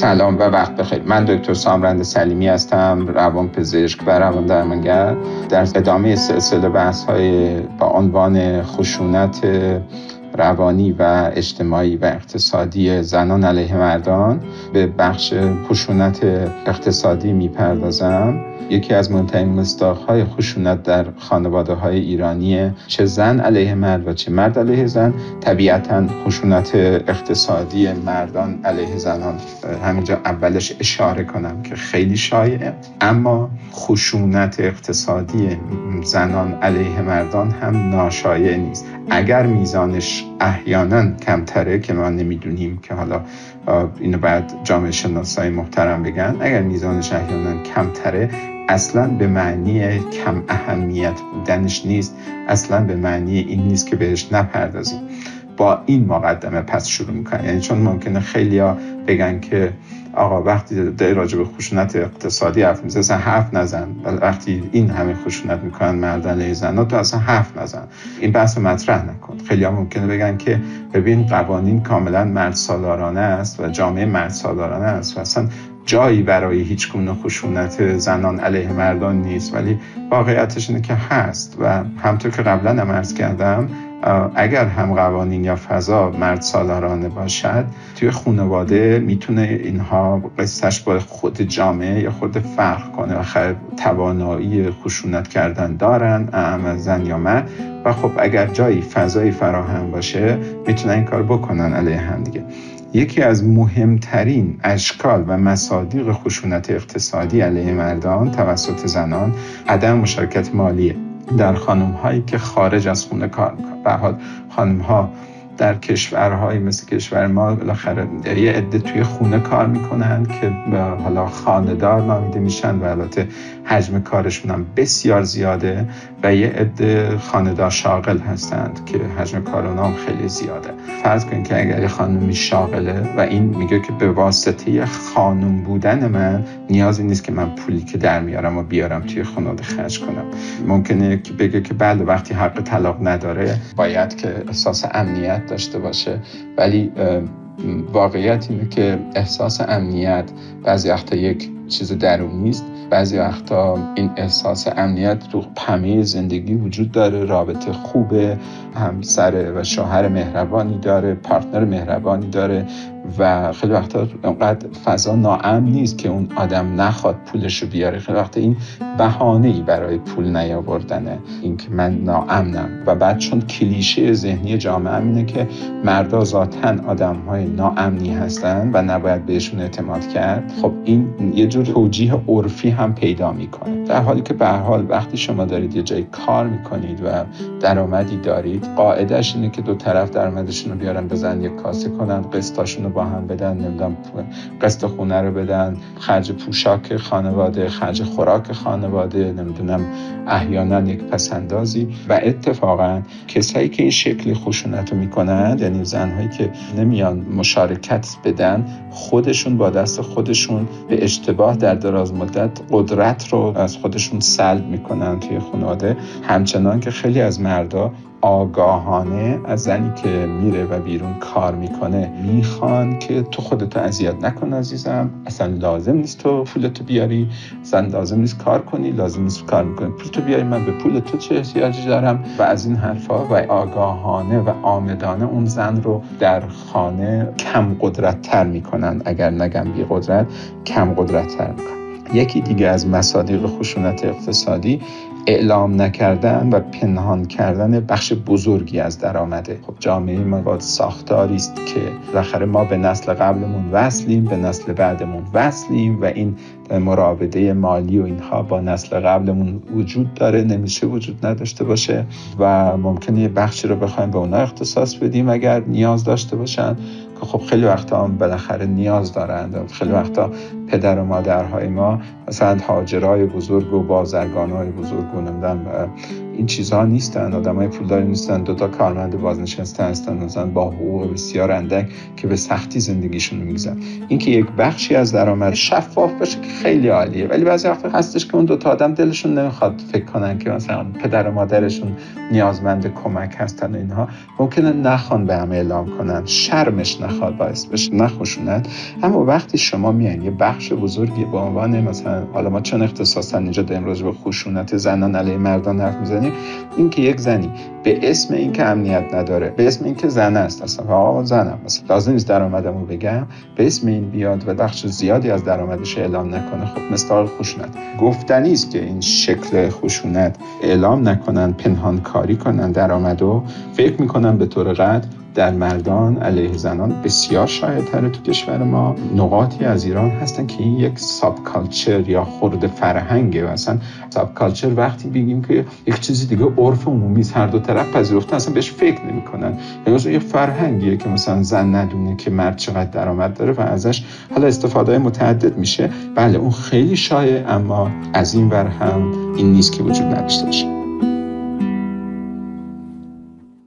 سلام و وقت بخیر. من دکتر سامرند سلیمی هستم روان پزشک و روان درمانگر. در ادامه سلسله بحث های با عنوان خشونت روانی و اجتماعی و اقتصادی زنان علیه مردان به بخش خشونت اقتصادی می‌پردازم. یکی از مهمترین های خشونت در خانواده های ایرانی چه زن علیه مرد و چه مرد علیه زن طبیعتا خشونت اقتصادی مردان علیه زنان. همینجا اولش اشاره کنم که خیلی شایعه. اما خشونت اقتصادی زنان علیه مردان هم ناشایع نیست. اگر میزانش احیانا کمتره که ما نمی‌دونیم که حالا اینو بعد جامعه شناسای محترم بگن. اگر میزانش احیانا کمتره اصلا به معنی کم اهمیت بودنش نیست. اصلا به معنی این نیست که بهش نپردازیم. با این مقدمه پس شروع می‌کنن یعنی چون ممکنه خیلیا بگن که آقا وقتی در راجع به خشونت اقتصادی حرف می‌زنن اصلا حرف نزن. وقتی این همه خشونت می‌کنن مردان علیه تو اصلا حرف نزن. این بحث مطرح نکن. خیلی ها ممکنه بگن که ببین قوانین کاملا مرد سالارانه است و جامعه مرد سالارانه است و اصلا جایی برای هیچ گونه خشونت زنان علیه مردان نیست. ولی واقعیتش اینه که هست. و همطور که قبلا هم کردم اگر هم قوانین یا فضا مرد سالارانه باشد توی خانواده می‌تونه اینها قصهش با خود جامعه یا خود فرق کنه. و توانایی خشونت کردن دارن اهم زن یا مرد. و خب اگر جایی فضایی فراهم باشه می‌تونن این کار بکنن علیه هم دیگه. یکی از مهمترین اشکال و مصادیق خشونت اقتصادی علیه مردان توسط زنان عدم مشارکت مالیه. در خانم هایی که خارج از خونه کار می‌کنن. به حال خانم ها در کشورهای مثل کشور ما بالاخره یه عده توی خونه کار می‌کنن که حالا خاندار نامیده میشن و البته حجم کارشون هم بسیار زیاده و یه عده خاندار شاغل هستند که حجم کار هم خیلی زیاده. فرض کنید که اگر خانمی شاغله و این میگه که به واسطه خانم بودن من نیازی نیست که من پولی که در میارم و بیارم توی خانواده خرج کنم. ممکنه که بگه که بله وقتی حق طلاق نداره باید که احساس امنیت داشته باشه. ولی واقعیت اینه که احساس امنیت بعضی وقتا یک چیز درونی است بعضی وقتا این احساس امنیت تو پمه زندگی وجود داره رابطه خوبه همسر و شوهر مهربانی داره پارتنر مهربانی داره. و خیلی وقتا اونقدر فضا ناامن نیست که اون آدم نخواد پولش رو بیاره. خیلی وقتا این بهانه ای برای پول نیاوردنه. اینکه من ناامنم. و بعد چون کلیشه ذهنی جامعه اینه که مردا ذاتا آدم های ناامنی هستن و نباید بهشون اعتماد کرد خب این یه جور توجیه عرفی هم پیدا می‌کنه. در حالی که به حال وقتی شما دارید یه جایی کار می‌کنید و درآمدی دارید قاعدش اینه که دو طرف درآمدشون رو بیارن بزن یک کاسه کنن قسطاشون رو هم بدن نمی‌دونم قسط خونه رو بدن خرج پوشاک خانواده خرج خوراک خانواده نمی‌دونم احیانا یک پسندازی و اتفاقا کسایی که این شکل خشونت رو می‌کنن یعنی زنهایی که نمیان مشارکت بدن خودشون با دست خودشون به اشتباه در دراز مدت قدرت رو از خودشون سلب می‌کنن توی خانواده. همچنان که خیلی از مردا آگاهانه از زنی که میره و بیرون کار می‌کنه می‌خوان که تو خودتو اذیت نکن عزیزم. اصلا لازم نیست تو پولتو بیاری. اصلا لازم نیست کار کنی. لازم نیست کار می‌کنی. پولتو بیاری. من به پول تو چه احتیاجی دارم؟ و از این حرفا و آگاهانه و آمدانه اون زن رو در خانه کم قدرت تر می‌کنن. اگر نگم بی قدرت کم قدرت تر می‌کنن. یکی دیگه از مصادیق خشونت اقتصادی اعلام نکردن و پنهان کردن بخش بزرگی از درآمده خب جامعه ما ساختاری است که بالاخره ما به نسل قبلمون وصلیم به نسل بعدمون وصلیم و این مراوده مالی و اینها با نسل قبلمون وجود داره نمیشه وجود نداشته باشه و ممکنه یه بخشی رو بخوایم به اونا اختصاص بدیم اگر نیاز داشته باشن. که خب خیلی وقتا هم بالاخره نیاز دارند خیلی وقتا پدر و مادرهای ما مثلا حاجرهای بزرگ و بازرگانهای بزرگ و نمی‌دونم این چیزها نیستن. آدمای پولداری نیستن. دوتا کارمند بازنشسته هستن. مثلا با حقوق بسیار اندک که به سختی زندگیشون میگذن اینکه یک بخشی از درآمد شفاف باشه که خیلی عالیه. ولی بعضی وقتا هستش که اون دوتا آدم دلشون نمی‌خواد فکر کنن که مثلا پدر و مادرشون نیازمند کمک هستن اینها. ممکنه نخوان به همه اعلام کنن. شرمش نخواد باعث بشه. نخشونت اما وقتی شما میان یه بخش بزرگی به عنوان مثلا حالا ما چون اختصاصا اینجا داریم راجع به خشونت زنان علیه مردان حرف می‌زنیم اینکه یک زنی به اسم اینکه امنیت نداره به اسم اینکه زن است اصلا آقا زنم مثلا لازم نیست درآمدمو بگم به اسم این بیاد و بخش زیادی از درآمدش اعلام نکنه خب مثال خشونت. گفتنی است که این شکل خشونت اعلام نکنن پنهان کاری کنن درآمدو. فکر می‌کنن به طور قطع در مردان علیه زنان بسیار شایدتره تو کشور ما نقاطی از ایران هستن که این یک ساب کالچر یا خورده فرهنگه و اصلا ساب کالچر وقتی بگیم که یک چیزی دیگه عرف عمومی هر دو طرف پذیرفتن اصلا بهش فکر نمی‌کنن. یعنی یه فرهنگیه که مثلا زن ندونه که مرد چقدر درآمد داره و ازش حالا استفاده متعدد میشه. بله اون خیلی شایع اما از این ور هم این نیست که وجود نداشته باشه.